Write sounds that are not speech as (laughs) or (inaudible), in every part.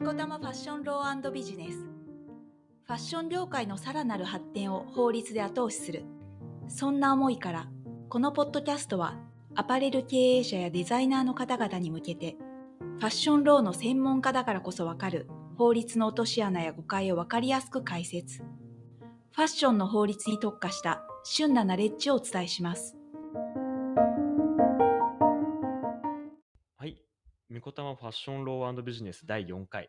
ニコタマファッションロービジネス。ファッション業界のさらなる発展を法律で後押しする。そんな思いからこのポッドキャストはアパレル経営者やデザイナーの方々に向けてファッションローの専門家だからこそわかる法律の落とし穴や誤解をわかりやすく解説。ファッションの法律に特化した旬なナレッジをお伝えします。たまファッションロービジネス第4回。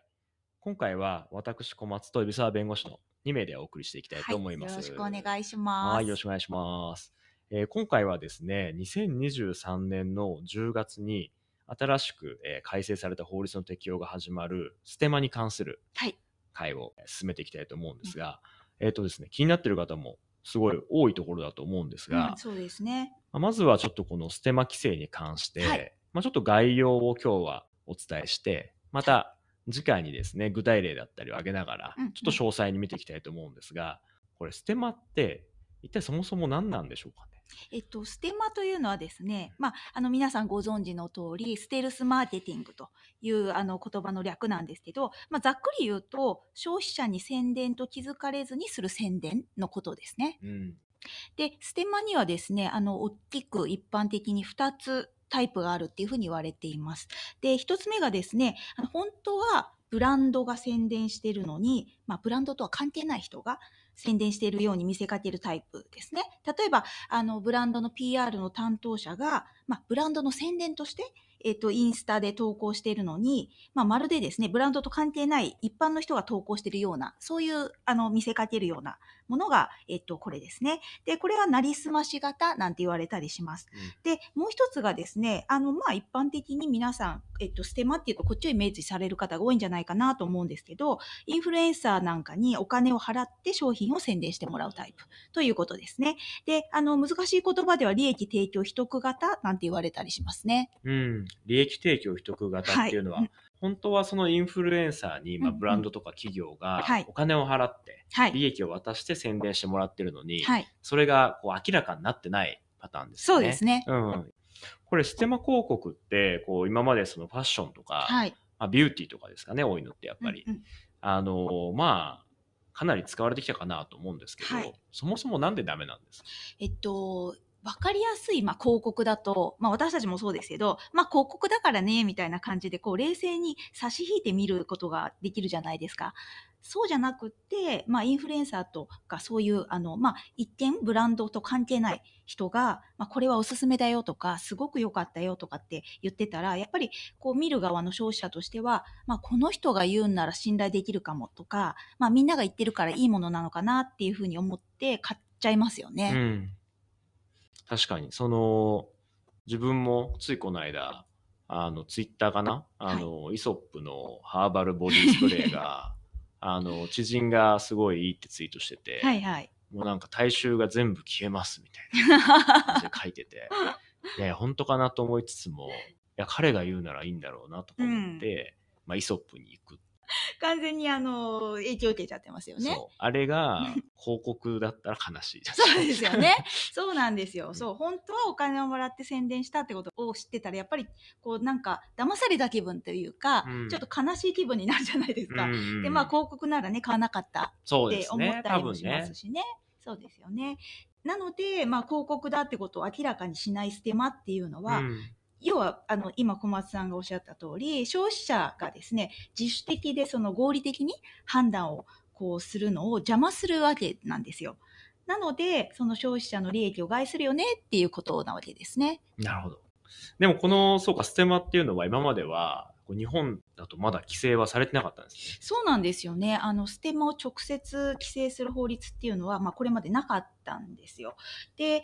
今回は私、小松と海老沢弁護士の2名でお送りしていきたいと思います。よろしくお願いしますはい、よろしくお願いします。えー今回はですね、2023年の10月に新しく、えー改正された法律の適用が始まるステマに関するはい会をえー進めていきたいと思うんですが、えっ、とですね、気になっている方もすごい多いところだと思うんですが、うんそうですねまあまずはちょっとこのステマ規制に関して、はいまあ、ちょっと概要を今日はお伝えして、また次回にですね、具体例だったりを挙げながらちょっと詳細に見ていきたいと思うんですが、これステマって一体そもそも何なんでしょうかね？えっと、ステマというのはですね、まあ、あの皆さんご存知の通り、ステルスマーケティングというあの言葉の略なんですけど、まあ、ざっくり言うと、消費者に宣伝と気づかれずにする宣伝のことですね。うん。で、ステマにはですね、あの、大きく一般的に2つタイプがあるっていうふうに言われています。で、1つ目がですね、あの本当はブランドが宣伝しているのに、まあ、ブランドとは関係ない人が宣伝しているように見せかけるタイプですね。例えば、あの、ブランドの PR の担当者が、まあ、ブランドの宣伝として、えっと、インスタで投稿しているのに、まあ、まるでですね、ブランドと関係ない一般の人が投稿しているような、そういう、あの、見せかけるようなものが、えっと、これですね。で、これがなりすまし型なんて言われたりします。で、もう一つがですね、あの、まあ、一般的に皆さん、えっと、ステマっていうとこっちをイメージされる方が多いんじゃないかなと思うんですけど、インフルエンサーなんかにお金を払って商品を宣伝してもらうタイプということですね。で、あの、難しい言葉では利益提供秘匿型なんて言われたりしますね。うん。利益提供秘匿型っていうのは、はい本当はそのインフルエンサーに、まあ、ブランドとか企業がはいお金を払って、はい。利益を渡して宣伝してもらってるのに、はい。それがこう明らかになってないパターンですよね。そうですね。うん。これ、ステマ広告って、こう、今までそのファッションとか、はい。まあ、ビューティーとかですかね、多いのってやっぱり。うんうんあの、まあ、かなり使われてきたかなと思うんですけど、はいそもそもなんでダメなんですか？えっと、わかりやすい、まあ、広告だと、まあ、私たちもそうですけど、まあ、広告だからね、みたいな感じで、こう、冷静に差し引いて見ることができるじゃないですか。そうじゃなくって、まあ、インフルエンサーとか、そういう、あの、まあ、一見ブランドと関係ない人が、まあ、これはおすすめだよとか、すごく良かったよとかって言ってたら、やっぱり、こう、見る側の消費者としては、まあ、この人が言うんなら信頼できるかもとか、まあ、みんなが言ってるからいいものなのかなっていうふうに思って買っちゃいますよね。うん。確かに、その、自分もついこの間、あの、ツイッターかな？あの、イソップのハーバルボディスプレーが、(laughs) あの、知人がすごいいいってツイートしてて、はいはい。もうなんか体臭が全部消えますみたいな (laughs) 感じで書いてて、いや、本当かなと思いつつも、いや、彼が言うならいいんだろうなとか思って、まあ、イソップに行く。(laughs) 完全にあの影響受けちゃってますよね。そう。あれが広告だったら悲しい。そうですよね。(laughs) そうなんですよ。そう、本当はお金をもらって宣伝したってことを知ってたら、やっぱり、こう、なんか、騙された気分というか、うんちょっと悲しい気分になるじゃないですか。うんうんで、まあ、広告ならね、買わなかったって思ったりもしまねす。しね。そうですよね。なので、まあ、広告だってことを明らかにしないステマっていうのは、うん要はあの今小松さんがおっしゃった通り消費者がですね自主的でその合理的に判断をこうするのを邪魔するわけなんですよ。なのでその消費者の利益を害するよねっていうことなわけですね。なるほど。でもこの、そうか、ステマっていうのは今までは、日本だとまだ規制はされてなかったんですね。そうなんですよね。あのステマを直接規制する法律っていうのは、まあ、これまでなかったんですよ。で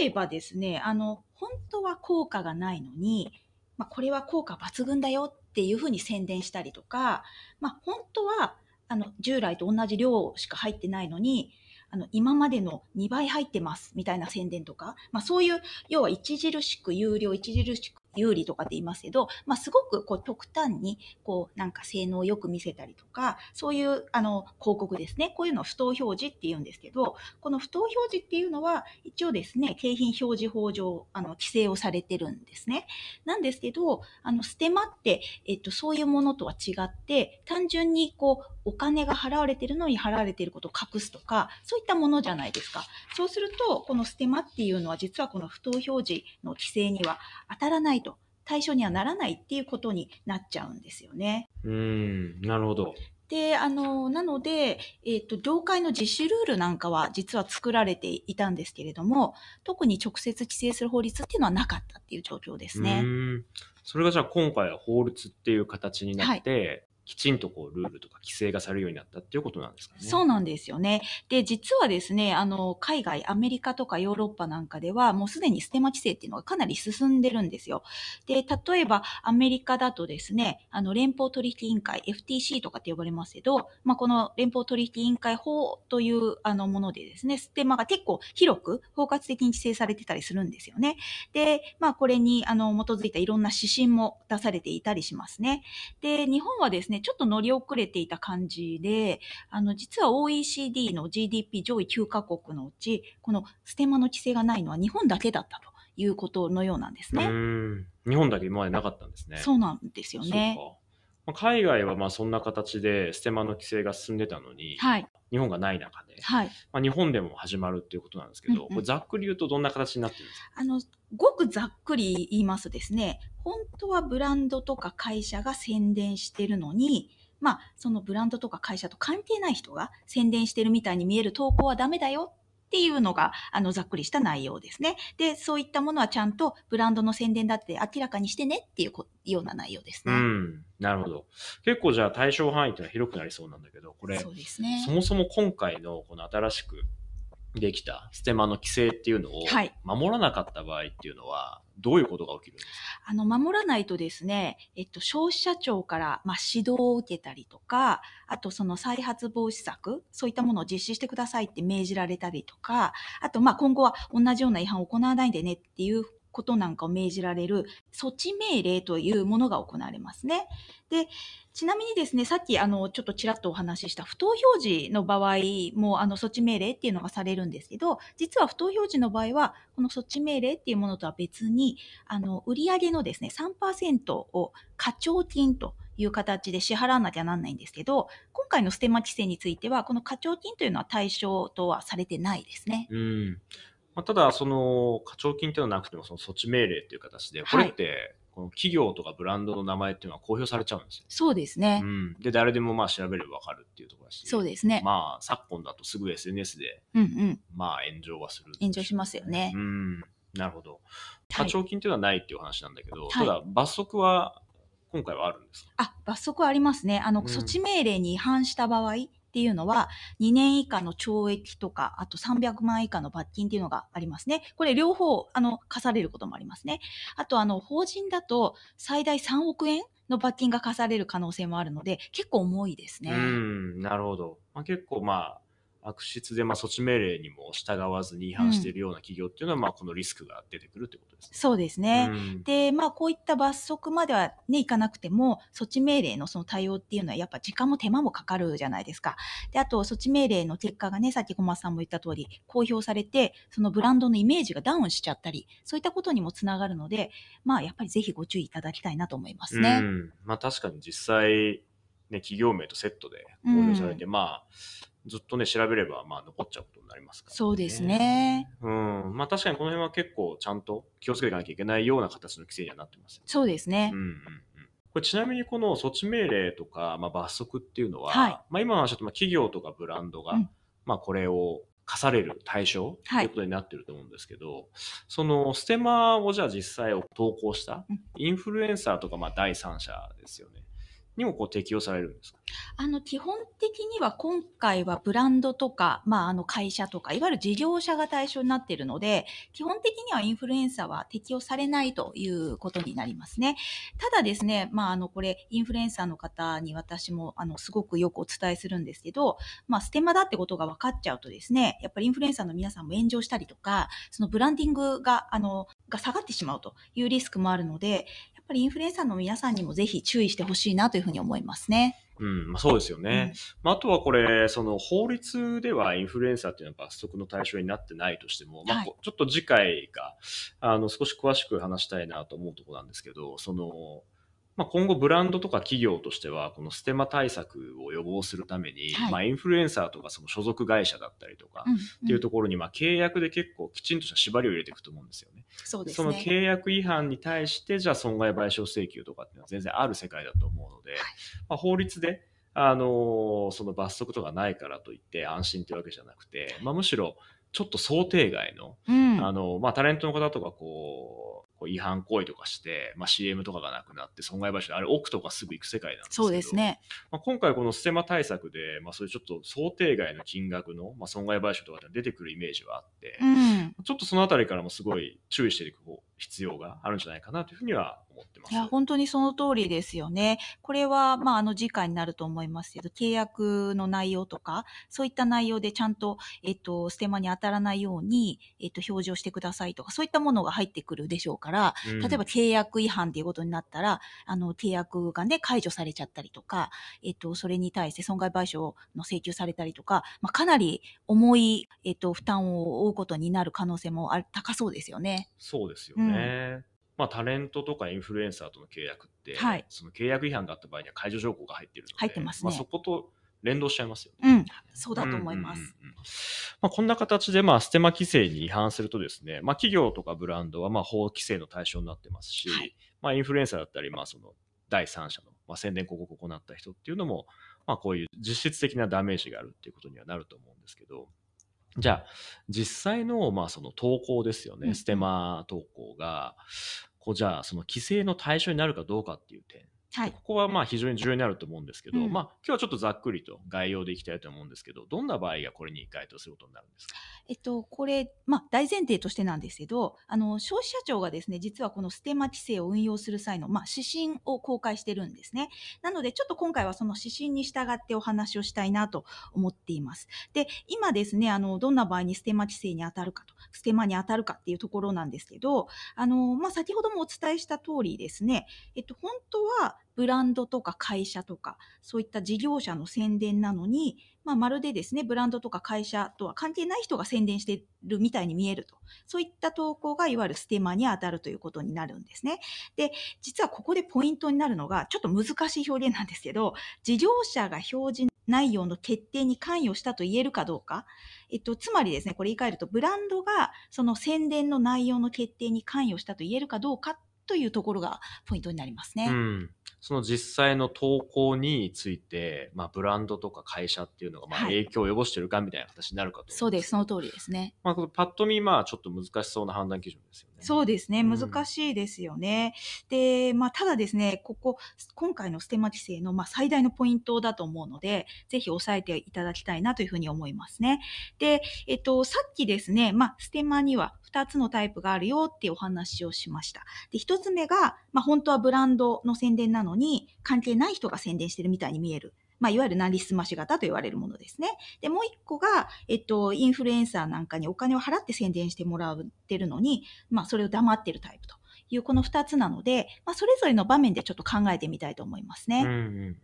例えばですねあの本当は効果がないのに、まあ、これは効果抜群だよっていうふうに宣伝したりとか、まあ、本当はあの従来と同じ量しか入ってないのにあの今までの2倍入ってますみたいな宣伝とか、まあ、そういう要は著しく有料著しく有利とかって言いますけど、まあ、すごくこう極端に、こう、なんか性能をよく見せたりとか、そういう、あの、広告ですね。こういうのを不当表示って言うんですけど、この不当表示っていうのは、一応ですね、景品表示法上、あの、規制をされてるんですね。なんですけど、あの、ステマって、えっと、そういうものとは違って、単純に、こう、お金が払われてるのに払われてることを隠すとか、そういったものじゃないですか。そうすると、このステマっていうのは実はこの不当表示の規制には当たらない、対象にはならないっていうことになっちゃうんですよね。うーん、なるほど。で、あの、なので、えっ、と、業界の実施ルールなんかは実は作られていたんですけれども、特に直接規制する法律っていうのはなかったっていう状況ですうね。それがじゃあ今回は法律っていう形になって、きちんとこうルールとか規制がされるようになったっていうことなんですかね。そうなんですよね。で、実はですね、あの、海外、アメリカとかヨーロッパなんかでは、もうすでにステマ規制っていうのがかなり進んでるんですよ。で、例えば、アメリカだとですね、あの、連邦取引委員会、FTC とかって呼ばれますけど、まあ、この連邦取引委員会法という、あの、ものでですね、ステマが結構広く、包括的に規制されてたりするんですよね。で、まあ、これに、あの、基づいたいろんな指針も出されていたりしますね。で、日本はですね、ちょっと乗り遅れていた感じで、あの、実は OECD の GDP 上位9カ国のうち、このステマの規制がないのは日本だけだったということのようなんですうね。日本だけ今までなかったんですね。そうなんですよね。まあ海外はまあそんな形でステマの規制が進んでたのに、はい。日本がない中で、はい。まあ、日本でも始まるっていうことなんですけど、うんうんこれざっくり言うとどんな形になってるんですか？あの、ごくざっくり言いますとですね、本当はブランドとか会社が宣伝してるのに、まあ、そのブランドとか会社と関係ない人が宣伝してるみたいに見える投稿はダメだよっていうのが、あの、ざっくりした内容ですね。で、そういったものはちゃんとブランドの宣伝だって明らかにしてねっていうこような内容ですうね。ん。なるほど。結構じゃあ対象範囲っていうのは広くなりそうなんだけど、これ、そうですね。そもそも今回のこの新しくできたステマの規制っていうのをはい。守らなかった場合っていうのは、どういうことが起きるんですか？あの、守らないとですね、えっと、消費者庁から、まあ、指導を受けたりとか、あと、その再発防止策、そういったものを実施してくださいって命じられたりとか、あと、まあ、今後は同じような違反を行わないでねっていうことなんかを命じられる措置命令というものが行われますね。で、ちなみにですね、さっきあの、ちょっとちらっとお話しした不当表示の場合も、あの、措置命令っていうのがされるんですけど、実は不当表示の場合は、この措置命令っていうものとは別に、あの、売上のですね、3%を課徴金という形で支払わなきゃなんないんですけど、今回のステマ規制については、この課徴金というのは対象とはされてないですね。うん。まあ、ただ、その、課徴金っていうのはなくても、その措置命令っていう形で、これって、この企業とかブランドの名前っていうのは公表されちゃうんですよ。そうですね。うん。で、誰でもまあ調べればわかるっていうところだし。そうですね。まあ、昨今だとすぐ SNS で、うんうん。まあ炎上はする。炎上しますよねう。ん。なるほど。はい。課徴金っていうのはないっていう話なんだけど、はいただ罰則は今回はあるんですか？あ、罰則はありますね。あの、うん措置命令に違反した場合っていうのは、2年以下の懲役とか、あと300万以下の罰金っていうのがありますね。これ両方、あの、課されることもありますね。あと、あの、法人だと最大3億円の罰金が課される可能性もあるので、結構重いですね。うん、なるほど。まあ、結構まあ、悪質でまあ措置命令にも従わずに違反しているような企業っていうのは、まあこのリスクが出てくるってことですね。そうですね。うんで、まあ、こういった罰則まではね、いかなくても、措置命令のその対応っていうのは、やっぱ時間も手間もかかるじゃないですか。で、あと、措置命令の結果がね、さっき小松さんも言った通り、公表されて、そのブランドのイメージがダウンしちゃったり、そういったことにもつながるので、まあ、やっぱりぜひご注意いただきたいなと思いますね。うん。まあ確かに実際、ね、企業名とセットで公表されて、まあ、ずっとね、調べれば、まあ残っちゃうことになりますから、そうです。ね。うん。まあ確かにこの辺は結構ちゃんと気をつけていかなきゃいけないような形の規制にはなってますよね。そうですねうん。うんうん。これちなみにこの措置命令とか、まあ、罰則っていうのは、はいまあ、今の話だとまあ企業とかブランドが、うんまあ、これを課される対象とはいいうことになってると思うんですけど、そのステマをじゃあ実際を投稿したうんインフルエンサーとかまあ第三者ですよね。にもこう適用されるんですか？あの、基本的には今回はブランドとか、まあ、あの会社とか、いわゆる事業者が対象になっているので、基本的にはインフルエンサーは適用されないということになりますね。ただですね、まあ、あの、これ、インフルエンサーの方に私も、あの、すごくよくお伝えするんですけど、まあ、ステマだってことが分かっちゃうとですね、やっぱりインフルエンサーの皆さんも炎上したりとか、そのブランディングが、あの、が下がってしまうというリスクもあるので、やっぱりインフルエンサーの皆さんにもぜひ注意してほしいなというふうに思いますね。うん、まあ、そうですよね。まあ、あとはこれ、その法律ではインフルエンサーっていうのは罰則の対象になってないとしても、まあはい、ちょっと次回が、あの、少し詳しく話したいなと思うところなんですけど、その、まあ、今後ブランドとか企業としては、このステマ対策を予防するために、はいまあ、インフルエンサーとかその所属会社だったりとか、うんっていうところに、まあ、契約で結構きちんとした縛りを入れていくと思うんですよね。そのそうですね。契約違反に対して、じゃあ損害賠償請求とかっていうのは全然ある世界だと思うので、まあ、法律で、あのーその罰則とかないからといって安心というわけじゃなくて、まあ、むしろちょっと想定外の、うん。あのまあ、タレントの方とかこう、こう違反行為とかして、まあ、CM とかがなくなって損害賠償あれ億とかすぐ行く世界なんですけどそうですね。まあ、今回このステマ対策で、まあ、そういうちょっと想定外の金額の、まあ、損害賠償とか出てくるイメージはあって、うん。ちょっとそのあたりからもすごい注意していく必要があるんじゃないかなというふうには思ってます。いや、本当にその通りですよね。これは、まあ、あの、次回になると思いますけど、契約の内容とか、そういった内容でちゃんと、えっと、ステマに当たらないように、えっと、表示をしてくださいとか、そういったものが入ってくるでしょうから、うん例えば契約違反っていうことになったら、あの、契約がね、解除されちゃったりとか、えっと、それに対して損害賠償の請求されたりとか、まあ、かなり重い、えっと、負担を負うことになる可能性もある高そうですよね。そうですよね。まあ、タレントとかインフルエンサーとの契約って、はい。その契約違反があった場合には解除条項が入っているので、入ってますね。あ、そこと連動しちゃいますよね。うん、そうだと思います。うんうんうんうん。まあ、こんな形で、まあ、ステマ規制に違反するとですね、まあ、企業とかブランドは、まあ、法規制の対象になってますし、はい。まあ、インフルエンサーだったり、まあ、その、第三者の、まあ、宣伝広告を行った人っていうのも、まあ、こういう実質的なダメージがあるっていうことにはなると思うんですけど、じゃあ、実際の、まあ、その投稿ですよね、うん。うん。ステマ投稿が、こう、じゃあ、その規制の対象になるかどうかっていう点、はい。ここはまあ非常に重要になると思うんですけど、うんまあ今日はちょっとざっくりと概要でいきたいと思うんですけど、どんな場合がこれに該当することになるんですか？えっと、これ、まあ、大前提としてなんですけど、あの、消費者庁がですね、実はこのステマ規制を運用する際の、まあ、指針を公開してるんですね。なので、ちょっと今回はその指針に従ってお話をしたいなと思っています。で、今ですね、あの、どんな場合にステマ規制に当たるかと、ステマに当たるかっていうところなんですけど、あの、まあ、先ほどもお伝えした通りですね、えっと、本当はブランドとか会社とか、そういった事業者の宣伝なのに、まあ、まるでですね、ブランドとか会社とは関係ない人が宣伝してるみたいに見えると。そういった投稿がいわゆるステマに当たるということになるんですね。で、実はここでポイントになるのが、ちょっと難しい表現なんですけど、事業者が表示内容の決定に関与したと言えるかどうか。えっと、つまりですね、これ言い換えると、ブランドがその宣伝の内容の決定に関与したと言えるかどうかというところがポイントになりますね。うん。その実際の投稿について、まあブランドとか会社っていうのがまあはい影響を及ぼしてるかみたいな形になるかと思そうです、そのと通りですね。まあこのパッと見まあちょっと難しそうな判断基準ですよね。そうですね。うん難しいですよね。で、まあ、ただですね、ここ、今回のステマ規制の、まあ、最大のポイントだと思うので、ぜひ押さえていただきたいなというふうに思いますね。で、えっと、さっきですね、まあ、ステマには2つのタイプがあるよっていうお話をしました。で、1つ目が、まあ、本当はブランドの宣伝なのに、関係ない人が宣伝してるみたいに見える。まあ、いわゆるなりすまし型と言われるものですね。で、もう一個が、えっと、インフルエンサーなんかにお金を払って宣伝してもらってるのに、まあ、それを黙ってるタイプというこの2つなので、まあ、それぞれの場面でちょっと考えてみたいと思いますね。うんうん。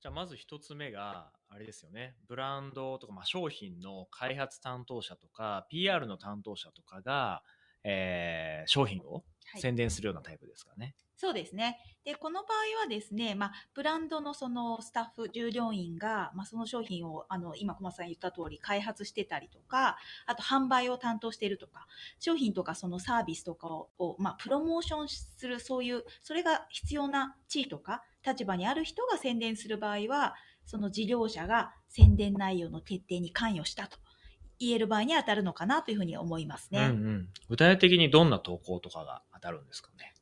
じゃあまず一つ目が、あれですよね。ブランドとか、まあ、商品の開発担当者とか、PR の担当者とかが、えー商品を宣伝するようなタイプですかね。そうですね。で、この場合はですね、まあ、ブランドのそのスタッフ、従業員が、まあ、その商品を、あの、今、小松さん言った通り、開発してたりとか、あと、販売を担当しているとか、商品とかそのサービスとかを、をまあ、プロモーションする、そういう、それが必要な地位とか、立場にある人が宣伝する場合は、その事業者が宣伝内容の決定に関与したと言える場合に当たるのかなというふうに思いますね。うんうん。具体的にどんな投稿とかが当たるんですかね？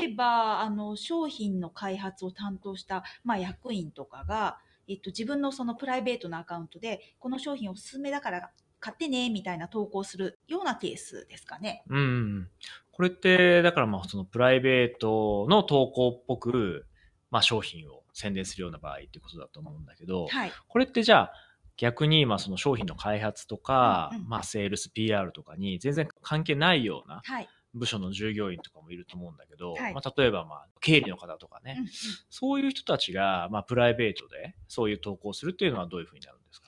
例えばあの商品の開発を担当した、まあ、役員とかがえっと、自分のそのプライベートなアカウントで、この商品おすすめだから買ってね、みたいな投稿するようなケースですかね。うんうん。これって、だからまあそのプライベートの投稿っぽく、まあ商品を宣伝するような場合ってことだと思うんだけど、はい。これってじゃあ逆にまあその商品の開発とか、うんうん。まあセールス PR とかに全然関係ないようなはい。部署の従業員とかもいると思うんだけど、はい。まあ例えばまあ経理の方とかね、うんうん。そういう人たちがまあプライベートでそういう投稿をするっていうのはどういうふうになるんですか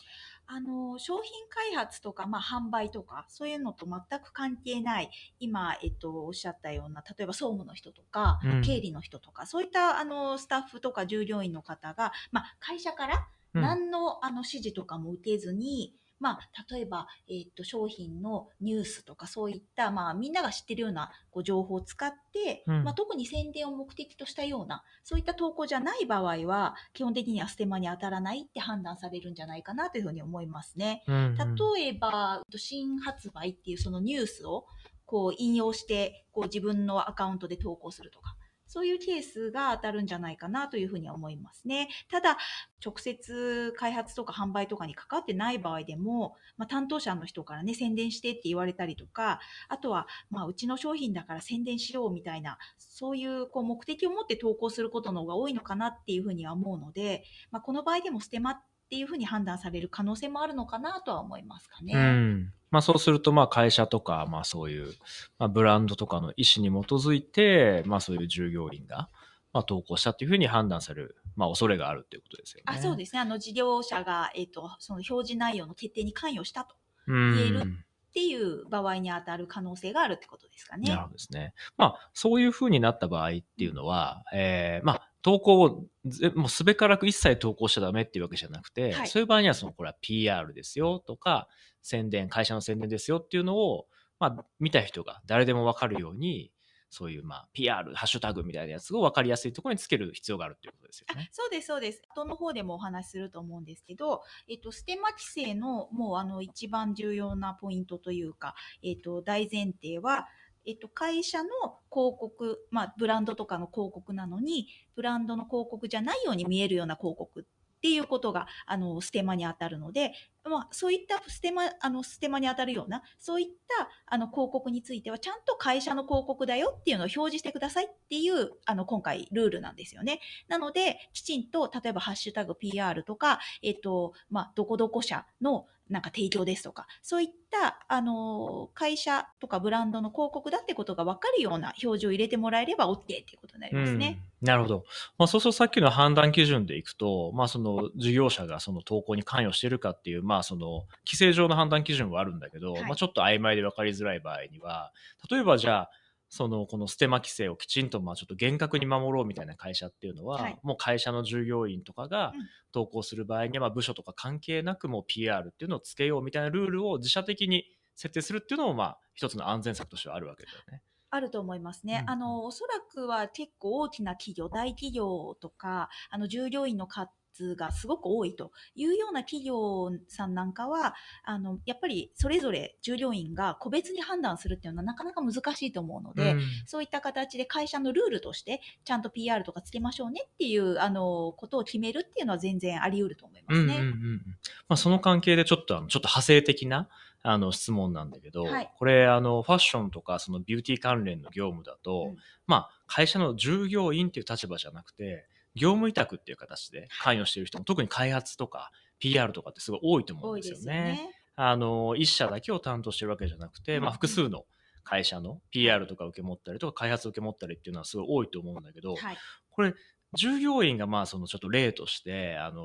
あの商品開発とか、まあ、販売とかそういうのと全く関係ない今、えっと、おっしゃったような例えば総務の人とか、うん。経理の人とかそういったあのスタッフとか従業員の方が、まあ、会社からうん。何の,、あの指示とかも受けずに、まあ、例えば、えっと商品のニュースとかそういった、まあ、みんなが知ってるようなこう情報を使って、うん。まあ、特に宣伝を目的としたようなそういった投稿じゃない場合は基本的にはステマに当たらないって判断されるんじゃないかなというふうに思いますね。うんうん。例えば、新発売っていうそのニュースをこう引用してこう自分のアカウントで投稿するとか、そういうケースが当たるんじゃないかなというふうに思いますね。ただ、直接開発とか販売とかに関わってない場合でも、まあ、担当者の人からね、宣伝してって言われたりとか、あとは、まあ、うちの商品だから宣伝しようみたいな、そういうこう目的を持って投稿することの方が多いのかなっていうふうには思うので、まあ、この場合でもステマっていうふうに判断される可能性もあるのかなとは思いますかね。うん。まあそうすると、まあ会社とか、まあそういう、まあブランドとかの意思に基づいて、まあそういう従業員が、まあ投稿したっていうふうに判断される、まあ恐れがあるっていうことですよね。あそうですね。あの事業者が、えっとその表示内容の決定に関与したとうん。言えるっていう場合に当たる可能性があるってことですかね。なるほどですね。まあ、そういうふうになった場合っていうのは、えーまあ、投稿をぜもうすべからく一切投稿しちゃダメっていうわけじゃなくて、はいそういう場合には、その、これは PR ですよとか、宣伝、会社の宣伝ですよっていうのを、まあ、見た人が誰でもわかるように、そういう、まあ、PR、ハッシュタグみたいなやつを分かりやすいところにつける必要があるっていうことですよね。そうです、そうです。後の方でもお話しすると思うんですけど、えっと、ステマ規制のもうあの一番重要なポイントというか、えっと、大前提は、えっと、会社の広告、まあ、ブランドとかの広告なのに、ブランドの広告じゃないように見えるような広告っていうことが、あの、ステマにあたるので、まあ、そういったステマ、あの、ステマに当たるような、そういった、あの、広告については、ちゃんと会社の広告だよっていうのを表示してくださいっていう、あの、今回、ルールなんですよね。なので、きちんと、例えば、ハッシュタグ PR とか、えっと、まあ、どこどこ社の、なんか提供ですとか、そういった、あの、会社とかブランドの広告だってことが分かるような表示を入れてもらえれば OK っていうことになりますね。うんなるほど。まあ、そうするとさっきの判断基準でいくと、まあ、その事業者がその投稿に関与しているかっていう、まあ、その規制上の判断基準はあるんだけど、はいまあ、ちょっと曖昧で分かりづらい場合には、例えばじゃあ、そのこのステマ規制をきちんとまあちょっと厳格に守ろうみたいな会社っていうのは、はいもう会社の従業員とかがうん投稿する場合にはまあ部署とか関係なくもう PR っていうのをつけようみたいなルールを自社的に設定するっていうのもまあ一つの安全策としてはあるわけだよね。あると思いますね。うんあの、おそらくは結構大きな企業、大企業とか、あの、従業員の数がすごく多いというような企業さんなんかは、あの、やっぱりそれぞれ従業員が個別に判断するっていうのはなかなか難しいと思うので、うん。そういった形で会社のルールとして、ちゃんと PR とかつけましょうねっていう、あの、ことを決めるっていうのは全然あり得ると思いますね。うんうんうんうん。まあ、その関係でちょっとあのちょっと派生的なあの質問なんだけど、はい。これあのファッションとかそのビューティー関連の業務だと、うん。まあ会社の従業員っていう立場じゃなくて業務委託っていう形で関与している人も特に開発とか PR とかってすごい多いと思うんですよね。あの一社だけを担当してるわけじゃなくて、まあ、複数の会社の PR とか受け持ったりとか開発受け持ったりっていうのはすごい多いと思うんだけど、はい。これ従業員がまあそのちょっと例としてあの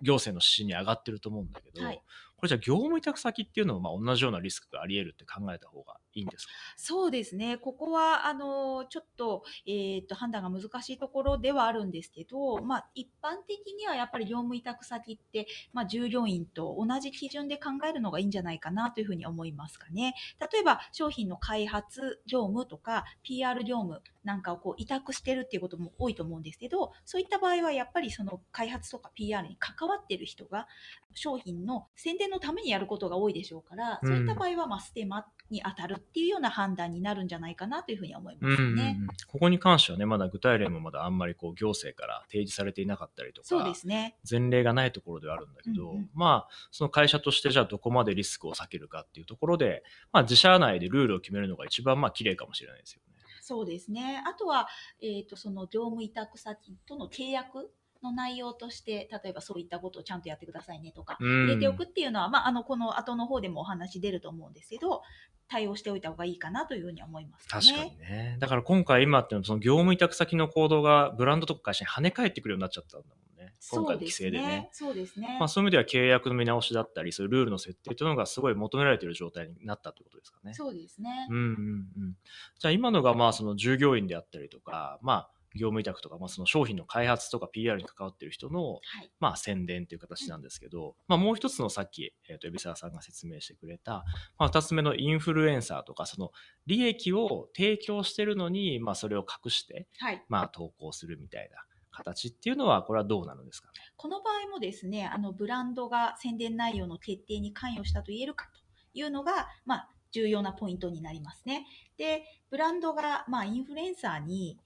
行政の指針に上がってると思うんだけど、はいこれじゃあ業務委託先っていうのもまあ同じようなリスクがあり得るって考えた方がいいんですか？そうですね。ここは、あの、ちょっと、えっ、と、判断が難しいところではあるんですけど、まあ、一般的にはやっぱり業務委託先って、まあ、従業員と同じ基準で考えるのがいいんじゃないかなというふうに思いますかね。例えば、商品の開発業務とか、PR 業務なんかをこう委託してるっていうことも多いと思うんですけど、そういった場合はやっぱりその開発とか PR に関わってる人が、商品の宣伝のためにやることが多いでしょうから、そういった場合は、まあ、ステマっに当たるっていうような判断になるんじゃないかなというふうに思いうんますうんうね。んここに関してはね、まだ具体例もまだあんまりこう行政から提示されていなかったりとそうか、ですね。前例がないところではあるんだけど、うんうんまあ、その会社としてじゃあどこまでリスクを避けるかっていうところで、まあ、自社内でルールを決めるのが一番まあ綺麗かもしれないですよね。そうですね。あとは、えっ、と、その業務委託先との契約の内容として、例えばそういったことをちゃんとやってくださいねとか、うん入れておくっていうのは、まあ、あの、この後の方でもお話出ると思うんですけど、対応しておいた方がいいかなというふうに思いますね。確かにね。だから今回今っていうのはその業務委託先の行動がブランドとか会社に跳ね返ってくるようになっちゃったんだもんね。今回の規制でね。そうですね。まあ、そういう意味では契約の見直しだったり、そういうルールの設定というのがすごい求められている状態になったということですかね。そうですね。うんうんうん。じゃあ今のがまあその従業員であったりとか、まあ業務委託とか、まあその商品の開発とか PR に関わっている人のはい。まあ宣伝という形なんですけど、まあもう一つのさっき、えっ、と、海老沢さんが説明してくれた、まあ二つ目のインフルエンサーとか、その利益を提供してるのに、まあそれを隠して、はい。まあ投稿するみたいな形っていうのは、これはどうなるんですかね？この場合もですね、あの、ブランドが宣伝内容の決定に関与したと言えるかというのが、まあ、重要なポイントになりますね。で、ブランドが、まあ、インフルエンサーに、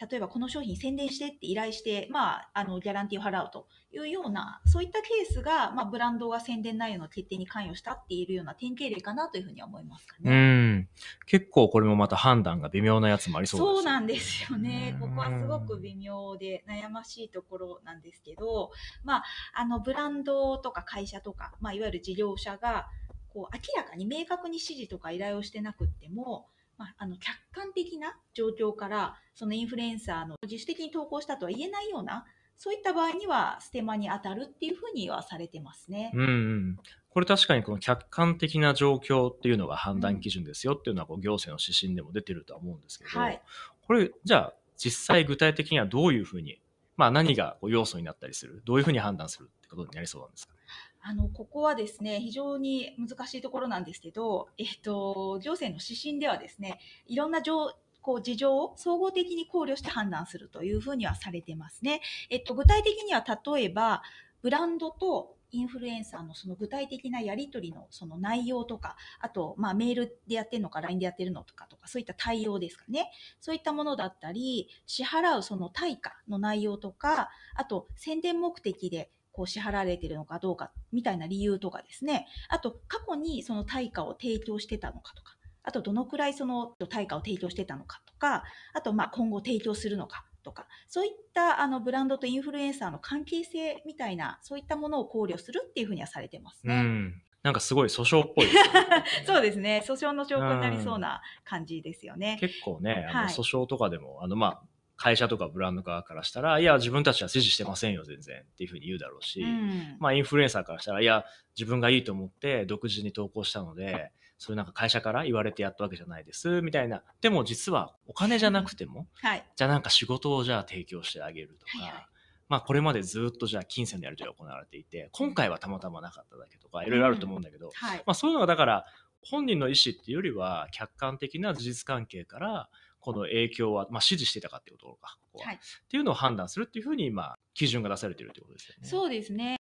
例えばこの商品宣伝してって依頼して、まあ、あの、ギャランティーを払うというような、そういったケースが、まあ、ブランドが宣伝内容の決定に関与したって言えるような典型例かなというふうに思いますかうね。ん。結構これもまた判断が微妙なやつもありそうですそうなんですよね。うんここはすごく微妙で悩ましいところなんですけど、まあ、あの、ブランドとか会社とか、まあ、いわゆる事業者が、こう、明らかに明確に指示とか依頼をしてなくっても、まあ、あの、客観的な状況から、そのインフルエンサーの自主的に投稿したとは言えないような、そういった場合には、ステマに当たるっていうふうにはされてますね。うんうん。これ確かにこの客観的な状況っていうのが判断基準ですよっていうのはこう行政の指針でも出てるとは思うんですけど、はいこれじゃあ実際具体的にはどういうふうに、まあ何がこう要素になったりする、どういうふうに判断するってことになりそうなんですかね？あの、ここはですね、非常に難しいところなんですけど、えっと、行政の指針ではですね、いろんな情こう事情を総合的に考慮して判断するというふうにはされてますね。えっと、具体的には例えば、ブランドとインフルエンサーのその具体的なやり取りのその内容とか、あと、まあ、メールでやってるのか、LINE でやってるのとかとか、そういった対応ですかね。そういったものだったり、支払うその対価の内容とか、あと、宣伝目的でこう支払われているのかどうか、みたいな理由とかですね。あと、過去にその対価を提供してたのかとか、あと、どのくらいその対価を提供してたのかとか、あと、まあ、今後提供するのかとか、そういったあのブランドとインフルエンサーの関係性みたいな、そういったものを考慮するっていうふうにはされてますうね。ん。なんかすごい訴訟っぽいね (laughs) そうですね。訴訟の証拠になりそうな感じですよね。結構ね、あのはい訴訟とかでも、あのまあ、会社とかブランド側からしたら、いや、自分たちは支持してませんよ、全然っていうふうに言うだろうし、うんまあ、インフルエンサーからしたら、いや、自分がいいと思って独自に投稿したので、そういうなんか会社から言われてやったわけじゃないです、みたいな。でも実はお金じゃなくても、はい。じゃあなんか仕事をじゃあ提供してあげるとか、はいはいまあこれまでずっとじゃあ金銭のやり取りが行われていて、今回はたまたまなかっただけとか、いろいろあると思うんだけど、はい。まあそういうのがだから、本人の意思っていうよりは、客観的な事実関係から、この影響は、まあ、指示してたかっていうことか、ここは。はいっていうのを判断するっていうふうに、まあ、基準が出されているということですよね。そうですね。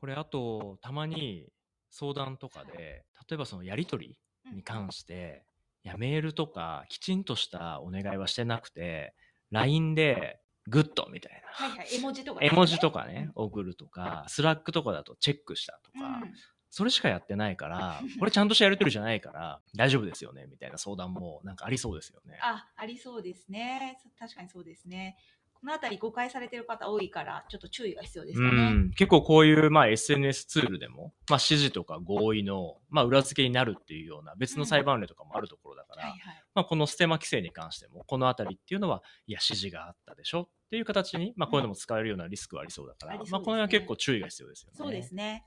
これ、あと、たまに相談とかで、例えばそのやり取りに関して、いや、メールとかきちんとしたお願いはしてなくて、LINE で、グッドみたいな。はいはい。絵文字とか、絵文字とかね、送るとか、 Slack とかだとチェックしたとうん。か、それしかやってないから、(laughs) これちゃんとしたやり取りじゃないから、大丈夫ですよね、みたいな相談もなんかありそうですよね。あ、ありそうですね。確かにそうですね。このあたり誤解されてる方多いから、ちょっと注意が必要ですうかね。ん、結構こういう、まあ、SNS ツールでも、まあ、指示とか合意の、まあ、裏付けになるっていうような別の裁判例とかもあるところだから、はいはい。まあ、このステマ規制に関しても、このあたりっていうのは、いや、指示があったでしょっていう形に、まあ、こういうのも使えるようなリスクはありそうだから、うですねまあ、この辺は結構注意が必要ですよね。そうですね。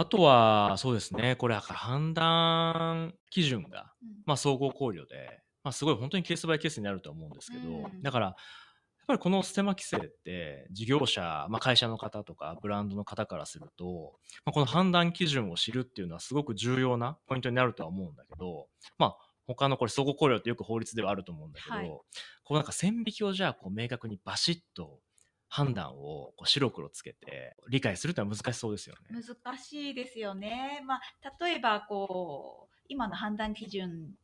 あとは、そうですね、これ、判断基準が、うん。まあ、総合考慮で、まあ、すごい本当にケースバイケースになると思うんですけど、うん。だから、やっぱりこのステマ規制って、事業者、まあ、会社の方とか、ブランドの方からすると、まあ、この判断基準を知るっていうのはすごく重要なポイントになるとは思うんだけど、まあ、他のこれ、総合考慮ってよく法律ではあると思うんだけど、はい。こうなんか線引きをじゃあ、こう明確にバシッと判断をこう白黒つけて理解するってのは難しそうですよね。難しいですよね。まあ、例えば、こう、今の判断基準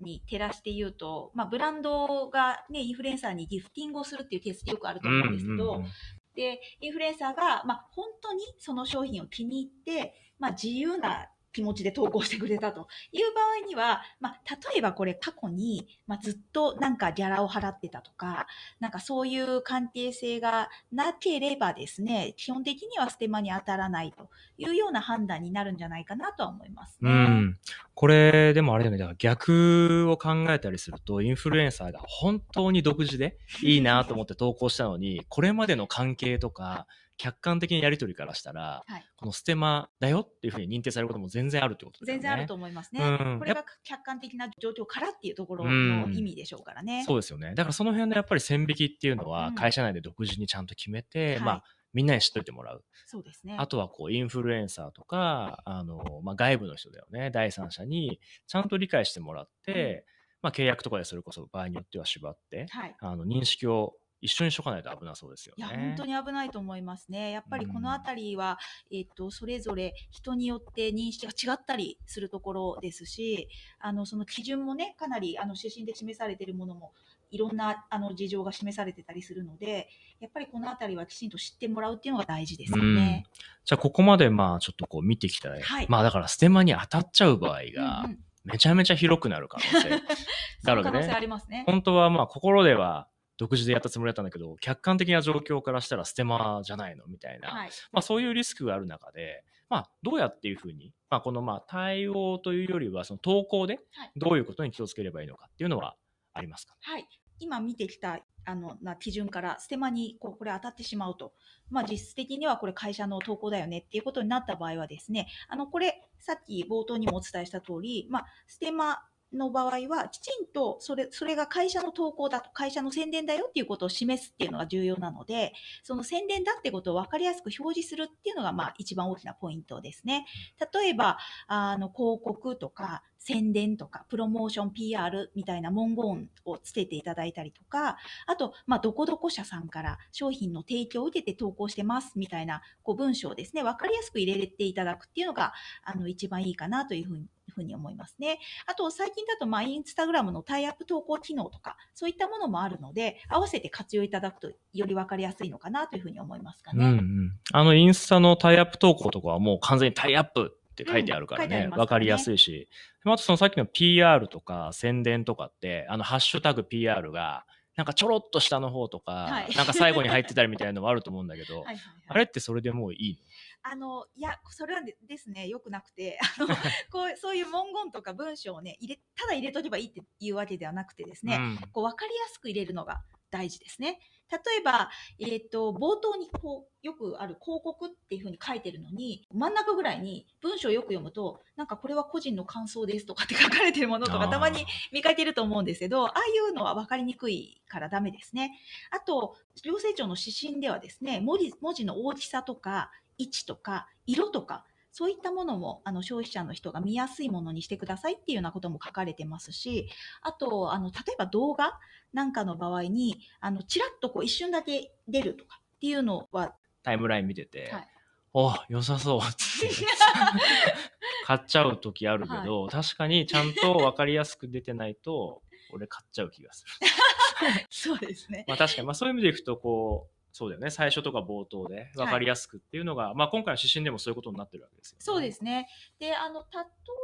に照らして言うと、まあ、ブランドが、ね、インフルエンサーにギフティングをするっていうケースってよくあると思うんですけど、うんうんうんで、インフルエンサーが、まあ、本当にその商品を気に入って、まあ、自由な気持ちで投稿してくれたという場合には、まあ、例えばこれ過去に、まあ、ずっとなんかギャラを払ってたとか、なんかそういう関係性がなければですね、基本的にはステマに当たらないというような判断になるんじゃないかなとは思いますね。うん。これ、でもあれだよね、だから逆を考えたりすると、インフルエンサーが本当に独自でいいなと思って投稿したのに、これまでの関係とか、客観的にやり取りからしたら、はいこのステマだよっていうふうに認定されることも全然あるってことだよね。全然あると思いますね。うんこれが客観的な状況からっていうところうんの意味でしょうからね。そうですよね。だからその辺のやっぱり線引きっていうのはうん会社内で独自にちゃんと決めて、はいまあみんなに知っといてもらう。そうですね。あとはこうインフルエンサーとか、あの、まあ、外部の人だよね。第三者にちゃんと理解してもらって、まあ契約とかでそれこそ場合によっては縛って、はい。あの認識を一緒にしとかないと危なそうですよね。いや、本当に危ないと思いますね。やっぱりこのあたりは、えっと、それぞれ人によって認識が違ったりするところですし、あの、その基準もね、かなり、あの、指針で示されているものも、いろんな、あの、事情が示されてたりするので、やっぱりこのあたりはきちんと知ってもらうっていうのが大事ですよね。じゃあここまでまあちょっとこう見てきたら、はいまあだからステマに当たっちゃう場合うんがうんめちゃめちゃ広くなる可能性。(laughs) その可能性だからねありますね。本当はまあ心では独自でやったつもりだったんだけど、客観的な状況からしたらステマじゃないのみたいな、はい。まあそういうリスクがある中で、まあどうやっていうふうに、まあこのまあ対応というよりはその投稿ではいどういうことに気をつければいいのかっていうのはありますかね？はい。今見てきたあのな基準からステマにこうこれ当たってしまうと、まあ、実質的にはこれ会社の投稿だよねっていうことになった場合はですね、あのこれさっき冒頭にもお伝えした通り、まあ、ステマの場合はきちんとそれそれが会社の投稿だと会社の宣伝だよっていうことを示すっていうのが重要なのでその宣伝だってことを分かりやすく表示するっていうのがまあ一番大きなポイントですね。例えばあの広告とか宣伝とかプロモーション PR みたいな文言をつけていただいたりとかあと、まあ、どこどこ社さんから商品の提供を受けて投稿してますみたいなこう文章をですね分かりやすく入れていただくっていうのがあの一番いいかなというふうにふうに思いますね。あと最近だとまあインスタグラムのタイアップ投稿機能とかそういったものもあるので合わせて活用いただくとより分かりやすいのかなというふうに思いますかね。うんうん。あのインスタのタイアップ投稿とかはもう完全にタイアップって書いてあるからうんね、りますかりやすいし。あとそのさっきの PR とか宣伝とかって、あのハッシュタグ PR が、なんかちょろっと下の方とか、はい。なんか最後に入ってたりみたいなのもあると思うんだけど、(laughs) はいあれってそれでもういいあのいやそれはでですねよくなくてあの (laughs) こうそういう文言とか文章をね入れただ入れとけばいいっていうわけではなくてですね、うん。こう分かりやすく入れるのが大事ですね。例えば、えー、と冒頭にこうよくある広告っていうふうに書いてるのに真ん中ぐらいに文章をよく読むとなんかこれは個人の感想ですとかって (laughs) 書かれてるものとかたまに見かけると思うんですけどああいうのは分かりにくいからダメですね。あと行政庁の指針ではですね文字文字の大きさとか位置とか色とかそういったものもあの消費者の人が見やすいものにしてくださいっていうようなことも書かれてますしあとあの例えば動画なんかの場合にあのちらっとこう一瞬だけ出るとかっていうのはタイムライン見てて、はいお良さそうっつって (laughs) 買っちゃう時あるけど、確かにちゃんと分かりやすく出てないと俺買っちゃう気がする。(laughs) そうですね。まあ確かに、まあそういう意味でいくと、こう、そうだよね、最初とか冒頭で分かりやすくっていうのが、まあ今回の指針でもそういうことになってるわけですよ、ね。そうですね。で、あの、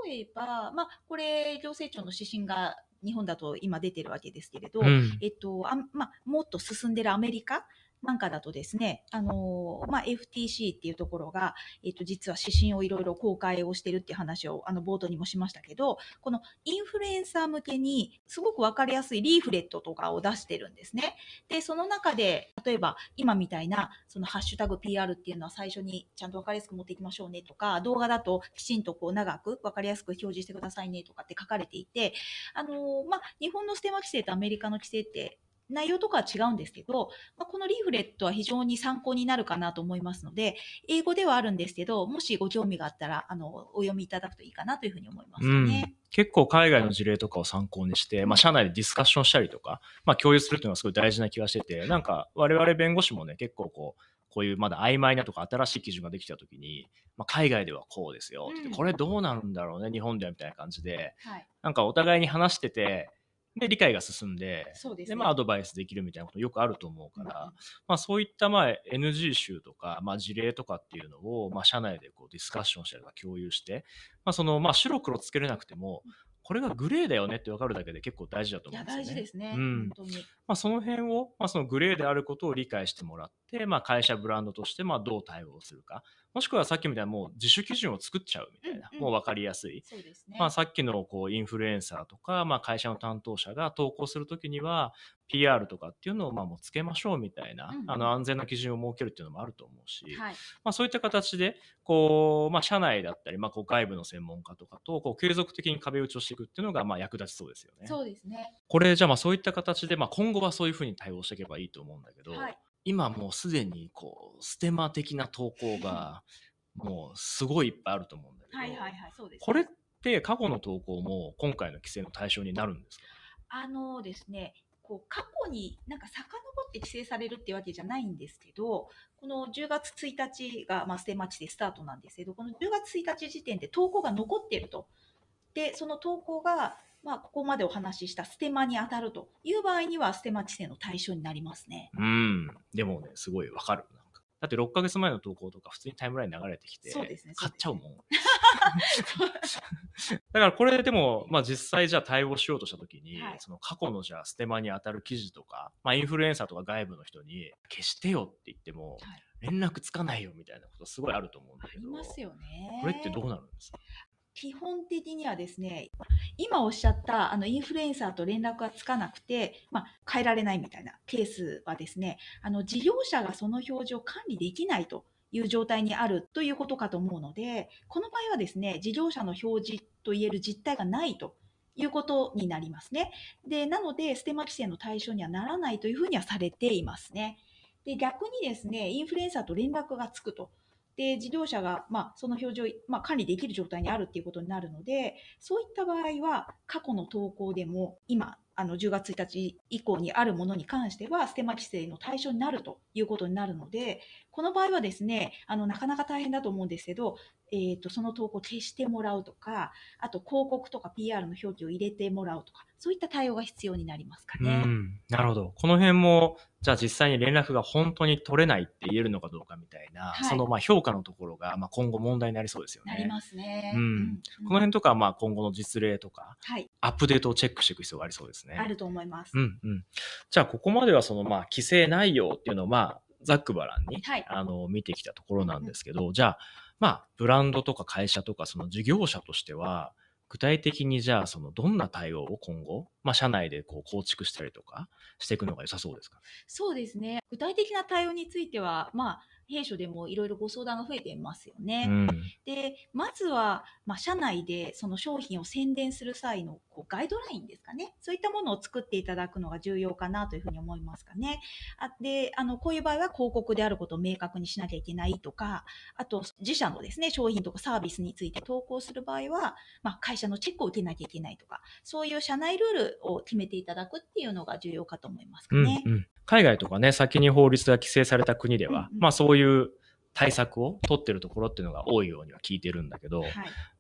例えば、まあ、これ、行政庁の指針が日本だと今出てるわけですけれど、うん。えっと、あまあ、もっと進んでるアメリカなんかだとですね、あのまあ、FTC っていうところが、えっと、実は指針をいろいろ公開をしてるっていう話をあの冒頭にもしましたけど、このインフルエンサー向けにすごくわかりやすいリーフレットとかを出してるんですね。で、その中で、例えば今みたいな、そのハッシュタグ PR っていうのは最初にちゃんとわかりやすく持っていきましょうねとか、動画だときちんとこう長くわかりやすく表示してくださいねとかって書かれていて、あのまあ、日本のステマ規制とアメリカの規制って内容とかは違うんですけど、まあ、このリーフレットは非常に参考になるかなと思いますので、英語ではあるんですけど、もしご興味があったら、あの、お読みいただくといいかなというふうに思いますかね。結構海外の事例とかを参考にして、まあ、社内でディスカッションしたりとか、まあ、共有するっていうのはすごい大事な気がしてて、なんか我々弁護士もね、結構こう、こういうまだ曖昧なとか新しい基準ができたときに、まあ、海外ではこうですようんこれどうなるんだろうね、日本ではみたいな感じで、はい。なんかお互いに話してて、で、理解が進んで、そうですね。で、まあ、アドバイスできるみたいなことよくあると思うから、うんまあ、そういった、まあ、NG 集とか、まあ、事例とかっていうのを、まあ、社内でこうディスカッションしたりとか共有して、まあ、その、まあ、白黒つけれなくても、これがグレーだよねって分かるだけで結構大事だと思うんですよね。大事ですね。うん本当に。まあ、その辺を、まあ、そのグレーであることを理解してもらって、まあ、会社ブランドとしてまあどう対応するかもしくはさっきみたいなもう自主基準を作っちゃうみたいな、うんうんもう分かりやすい、そうですね。まあ、さっきのこうインフルエンサーとか、まあ、会社の担当者が投稿するときには PR とかっていうのをまあもうつけましょうみたいな、うんうんあの安全な基準を設けるっていうのもあると思うし、はい。まあ、そういった形でこう、まあ、社内だったり、まあ、こう外部の専門家とかとこう継続的に壁打ちをしていくっていうのがまあ役立ちそうですよね。そうですね。これじゃあまあそういった形で、まあ、今後はそういうふうに対応していけばいいと思うんだけど、はい。今もうすでにこうステマ的な投稿がもうすごいいっぱいあると思うんだけど、はいはいはい、そうです、これって過去の投稿も今回の規制の対象になるんですか？あのですね、こう過去になんか遡って規制されるっていうわけじゃないんですけど、この10月1日が、まあ、ステマチでスタートなんですけど、この10月1日時点で投稿が残っていると。で、その投稿が、まあ、ここまでお話ししたステマに当たるという場合には、ステマ規制の対象になりますね。うん。でもねすごいわかる。だって6ヶ月前の投稿とか普通にタイムラインに流れてきてそうですね買っちゃうもん。(laughs) だからこれでも、まあ、実際じゃあ対応しようとした時に、はい。その過去のじゃあステマに当たる記事とか、まあ、インフルエンサーとか外部の人に消してよって言ってもはい。連絡つかないよみたいなことすごいあると思うんだありけど、ますよね。これってどうなるんですか？基本的にはですね、今おっしゃったあのインフルエンサーと連絡がつかなくて、まあ、変えられないみたいなケースはですね、あの事業者がその表示を管理できないという状態にあるということかと思うので、この場合はですね、事業者の表示といえる実態がないということになりますね。で、なので、ステマ規制の対象にはならないというふうにはされていますね。で、逆にですね、インフルエンサーと連絡がつくと。で、事業者が、まあ、その表示を、まあ、管理できる状態にあるっていうことになるので、そういった場合は、過去の投稿でも、今、あの10月1日以降にあるものに関しては、ステマ規制の対象になるということになるので、この場合はですね、あのなかなか大変だと思うんですけど、えー、とその投稿を消してもらうとか、あと広告とか PR の表記を入れてもらうとか、そういった対応が必要になりますかうね。ん、なるほど。この辺も、じゃあ実際に連絡が本当に取れないって言えるのかどうかみたいな、はいそのまあ評価のところがまあ今後問題になりそうですよね。なりますね。うんこの辺とかはまあ今後の実例とか、はい、アップデートをチェックしていく必要がありそうですね。あると思います。うんうん。じゃあここまではそのまあ規制内容っていうのをまあざっくばらんに、はいあの見てきたところなんですけど、じゃあまあブランドとか会社とかその事業者としては具体的にじゃあそのどんな対応を今後、まあ社内でこう構築したりとかしていくのが良さそうですか？ね。そうですね。具体的な対応については、まあ、弊社でもいろいろご相談が増えていますよね。うん。で、まずは、まあ、社内でその商品を宣伝する際のこうガイドラインですかね。そういったものを作っていただくのが重要かなというふうに思いますかね。あで、あの、こういう場合は広告であることを明確にしなきゃいけないとか、あと、自社のですね、商品とかサービスについて投稿する場合は、まあ、会社のチェックを受けなきゃいけないとか、そういう社内ルールを決めていただくっていうのが重要かと思いますかうんね。うん、海外とかね、先に法律が規制された国では、うんうんまあそういう対策を取ってるところっていうのが多いようには聞いてるんだけど、はい。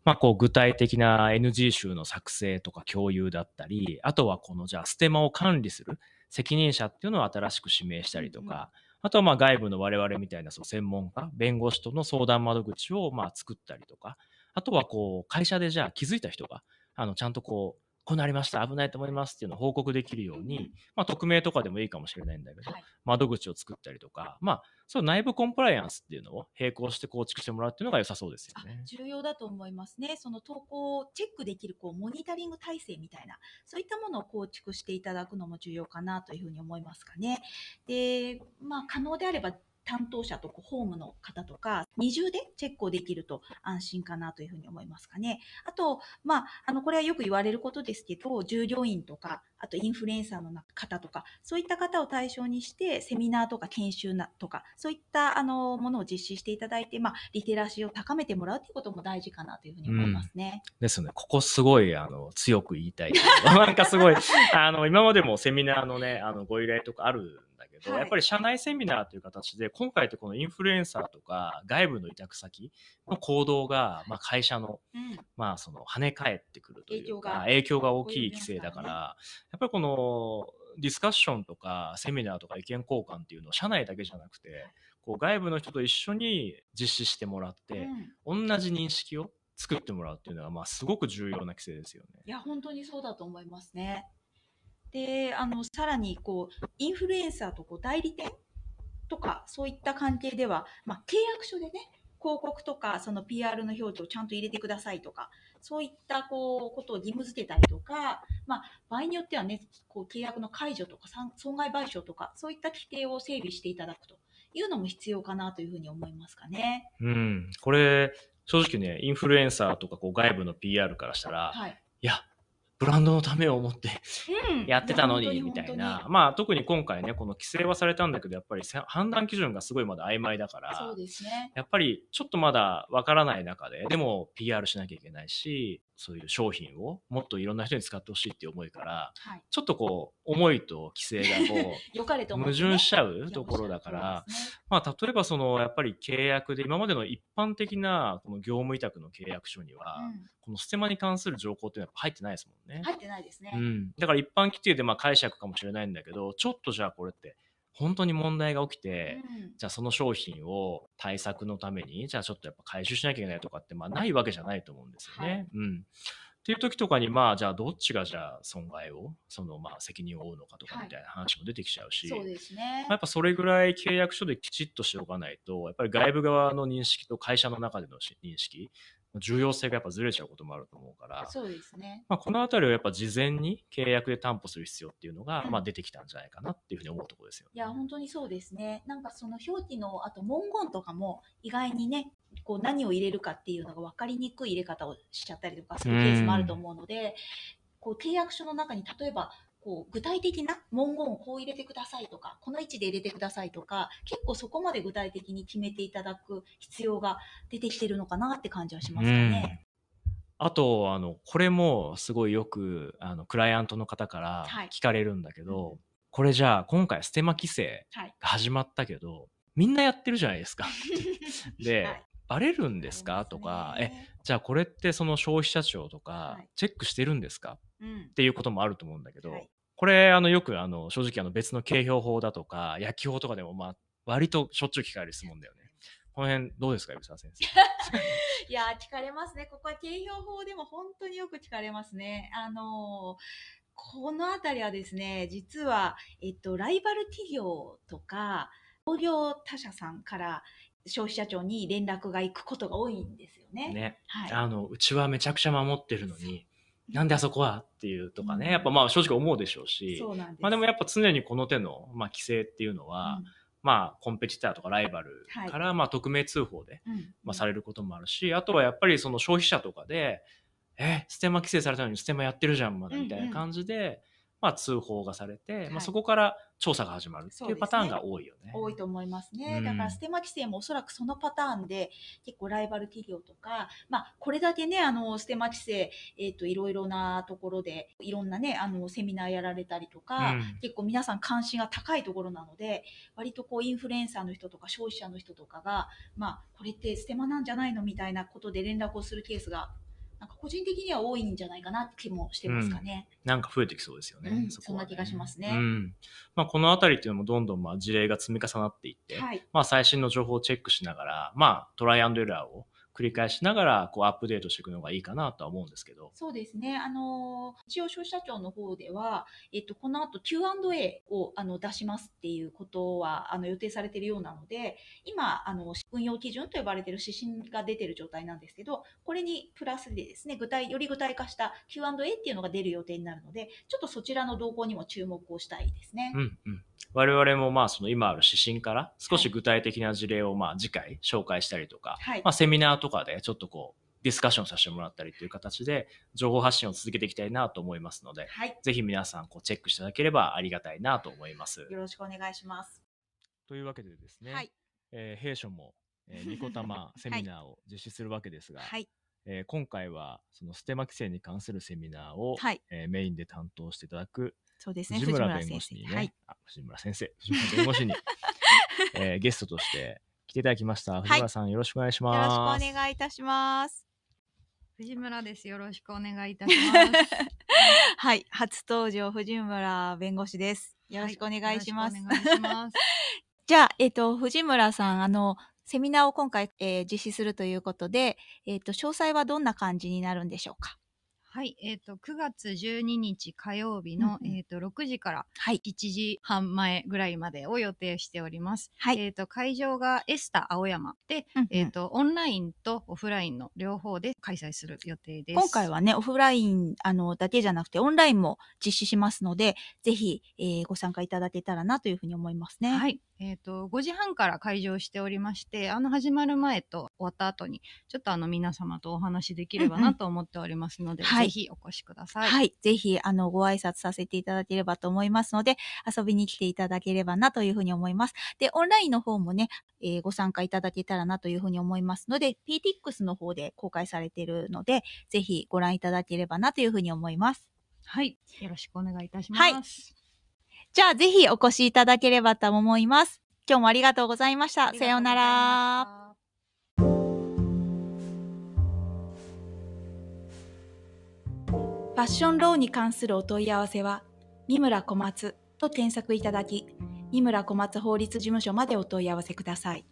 まあこう具体的な NG 集の作成とか共有だったり、あとはこのじゃあステマを管理する責任者っていうのを新しく指名したりとか、うんうんあとはまあ外部の我々みたいなその専門家、弁護士との相談窓口をまあ作ったりとか、あとはこう会社でじゃあ気づいた人が、あのちゃんとこう、こうなりました、危ないと思いますっていうのを報告できるように、まあ匿名とかでもいいかもしれないんだけど、はい窓口を作ったりとか、まあ、そう内部コンプライアンスっていうのを並行して構築してもらうっていうのが良さそうですよあね。重要だと思いますね。その投稿をチェックできるこうモニタリング体制みたいな、そういったものを構築していただくのも重要かなというふうに思いますかね。で、まあ、可能であれば担当者とこうホームの方とか、二重でチェックをできると安心かなというふうに思いますかね。あと、まあ、あの、これはよく言われることですけど、従業員とか、あとインフルエンサーの方とか、そういった方を対象にして、セミナーとか研修なとか、そういったあのものを実施していただいて、まあ、リテラシーを高めてもらうということも大事かなというふうに思いますね。ですね。ここすごい、あの、強く言いたい。なんかすごい、あの、今までもセミナーのね、あの、ご依頼とかあるけど、はい。やっぱり社内セミナーという形で、今回ってこのインフルエンサーとか、外部の委託先の行動が、まあ、会社の、うん。まあ、その、跳ね返ってくるというか、影響が大きい規制だから、やっぱりこの、ディスカッションとか、セミナーとか意見交換っていうのを社内だけじゃなくて、こう外部の人と一緒に実施してもらって、うん。同じ認識を作ってもらうっていうのは、まあ、すごく重要な規制ですよね。いや、本当にそうだと思いますね。で、あの、さらに、こう、インフルエンサーとこう代理店とか、そういった関係では、まあ、契約書でね、広告とか、その PR の表示をちゃんと入れてくださいとか、そういった、こう、ことを義務付けたりとか、まあ、場合によってはね、こう、契約の解除とか、損害賠償とか、そういった規定を整備していただくというのも必要かなというふうに思いますかね。うん。これ、正直ね、インフルエンサーとかこう外部の PR からしたら、はい。いや、ブランドのためを思ってうん。やってたのに、みたいな。まあ、特に今回ね、この規制はされたんだけど、やっぱりせ判断基準がすごいまだ曖昧だから、そうですね。やっぱりちょっとまだわからない中で、でも PR しなきゃいけないし、そういう商品をもっといろんな人に使ってほしいっていう思いから、はい。ちょっとこう、思いと規制がこう、(laughs) 良かれと思って矛ね盾しちゃうところだから、まあ、例えばその、やっぱり契約で、今までの一般的なこの業務委託の契約書には、このステマに関する情報っていうのは入ってないですもんねうん。入ってないですね。うん。だから一般規定でまあ解釈かもしれないんだけど、ちょっとじゃあこれって、本当に問題が起きて、うんじゃあその商品を対策のために、じゃあちょっとやっぱ回収しなきゃいけないとかって、まあないわけじゃないと思うんですよね。はいうん。っていう時とかに、まあじゃあどっちがじゃあ損害を、そのまあ責任を負うのかとかみたいな話も出てきちゃうし、そうですね。やっぱそれぐらい契約書できちっとしておかないと、やっぱり外部側の認識と会社の中でのし認識、重要性がやっぱずれちゃうこともあると思うから、そうですね。まあ、このあたりをやっぱ事前に契約で担保する必要っていうのが、うんまあ出てきたんじゃないかなっていうふうに思うところですよね。いや、本当にそうですね。なんかその表記の、あと文言とかも意外にね、こう何を入れるかっていうのが分かりにくい入れ方をしちゃったりとかするケースもあると思うので、こう契約書の中に例えば、こう具体的な文言をこう入れてくださいとか、この位置で入れてくださいとか、結構そこまで具体的に決めていただく必要が出てきてるのかなって感じはしますかね。あと、あの、これもすごいよく、あの、クライアントの方からはい聞かれるんだけど、うんこれじゃあ今回ステマ規制はい。が始まったけど、みんなやってるじゃないですか。(laughs) で、はいバレるんですか？とか、え、じゃあこれってその消費者庁とかはいチェックしてるんですか？うんっ。ていうこともあると思うんだけど、はいこれあのよくあの正直あの別の景評法だとか薬機法とかでもまあ割としょっちゅう聞かれる質問だよね。この辺どうですか、海老沢先生？(laughs) いやー、聞かれますね。ここは景評法でも本当によく聞かれますね。あのーこのあたりはですね、実は、えっと、ライバル企業とか、同業他社さんから消費者庁に連絡が行くことが多いんですよね。ね、はい。あのうちはめちゃくちゃ守ってるのに、なんであそこはっていうとかね、うんやっぱまあ正直思うでしょうし、そうなんです。まあでもやっぱ常にこの手の、まあ、規制っていうのは、まあコンペティターとかライバルから、まあ匿名通報で、うん。うんまあ、されることもあるし、あとはやっぱりその消費者とかで、え、ステマ規制されたのにステマやってるじゃん、まだみたいな感じで、まあ通報がされて、まあはいそこから調査が始まるっていうパターンが多いよね。多いと思いますね。うんだから、ステマ規制もおそらくそのパターンで、結構ライバル企業とか、まあ、これだけね、あの、ステマ規制、えっ、と、いろいろなところで、いろんなね、あの、セミナーやられたりとか、うん結構皆さん関心が高いところなので、割とこう、インフルエンサーの人とか消費者の人とかが、まあ、これってステマなんじゃないのみたいなことで連絡をするケースが、なんか個人的には多いんじゃないかなって気もしてますかね。なんか増えてきそうですよね。うんこはねそんな気がしますねうんまあ、このあたりっていうのもどんどんまあ事例が積み重なっていって、はい。まあ、最新の情報をチェックしながら、まあ、トライアンドエラーを繰り返しながらこうアップデートしていくのがいいかなとは思うんですけど。そうですね。あの、一応消費者庁の方では、えっと、この後 Q&A をあの出しますっていうことはあの予定されているようなので、今、あの、運用基準と呼ばれている指針が出ている状態なんですけど、これにプラスでですね、具体、より具体化した Q&A っていうのが出る予定になるので、ちょっとそちらの動向にも注目をしたいですね。うんうん。我々もまあその今ある指針から少し具体的な事例をまあ次回紹介したりとか、はいまあセミナーとかでちょっとこうディスカッションさせてもらったりという形で情報発信を続けていきたいなと思いますので、はい。ぜひ皆さんこうチェックしていただければありがたいなと思います。よろしくお願いします。というわけでですね、はい。えー弊社も、えー、ニコタマセミナーを実施するわけですが、はい。えー今回はそのステマ規制に関するセミナーを、はいえーメインで担当していただくそうですね。藤村弁護士にね、はい。あ藤村先生、藤村弁護士に、(laughs) えーゲストとして来ていただきました。藤村さん、よろしくお願いしよろします。くお願いいたします。藤村です。よろしくお願いいたします。(laughs) はい。初登場、藤村弁護士です。よろしくお願いします。お願いします。(laughs) じゃあ、えっ、と、藤村さん、あの、セミナーを今回、えー実施するということで、えっ、と、詳細はどんな感じになるんでしょうか？はい、えっ、と、9月12日火曜日の、うんうんえっ、と、6時からはい。1時半前ぐらいまでを予定しております。はい。えっ、と、会場がエスタ青山で、うんうんえっ、と、オンラインとオフラインの両方で開催する予定です。今回はね、オフラインあのだけじゃなくて、オンラインも実施しますので、ぜひ、えーご参加いただけたらなというふうに思いますね。。はいい。えっ、と、5時半から開場しておりまして、あの、始まる前と終わった後に、ちょっとあの、皆様とお話しできればうんうなんと思っておりますので、はいぜひお越しください。はい。ぜひ、あの、ご挨拶させていただければと思いますので、遊びに来ていただければなというふうに思います。で、オンラインの方もね、えーご参加いただけたらなというふうに思いますので、PTX の方で公開されているので、ぜひご覧いただければなというふうに思います。はい。よろしくお願いいたします。はいじゃあ、ぜひお越しいただければと思います。今日もありがとうございました。さようなら。ファッションローに関するお問い合わせは、三村小松と検索いただき、三村小松法律事務所までお問い合わせください。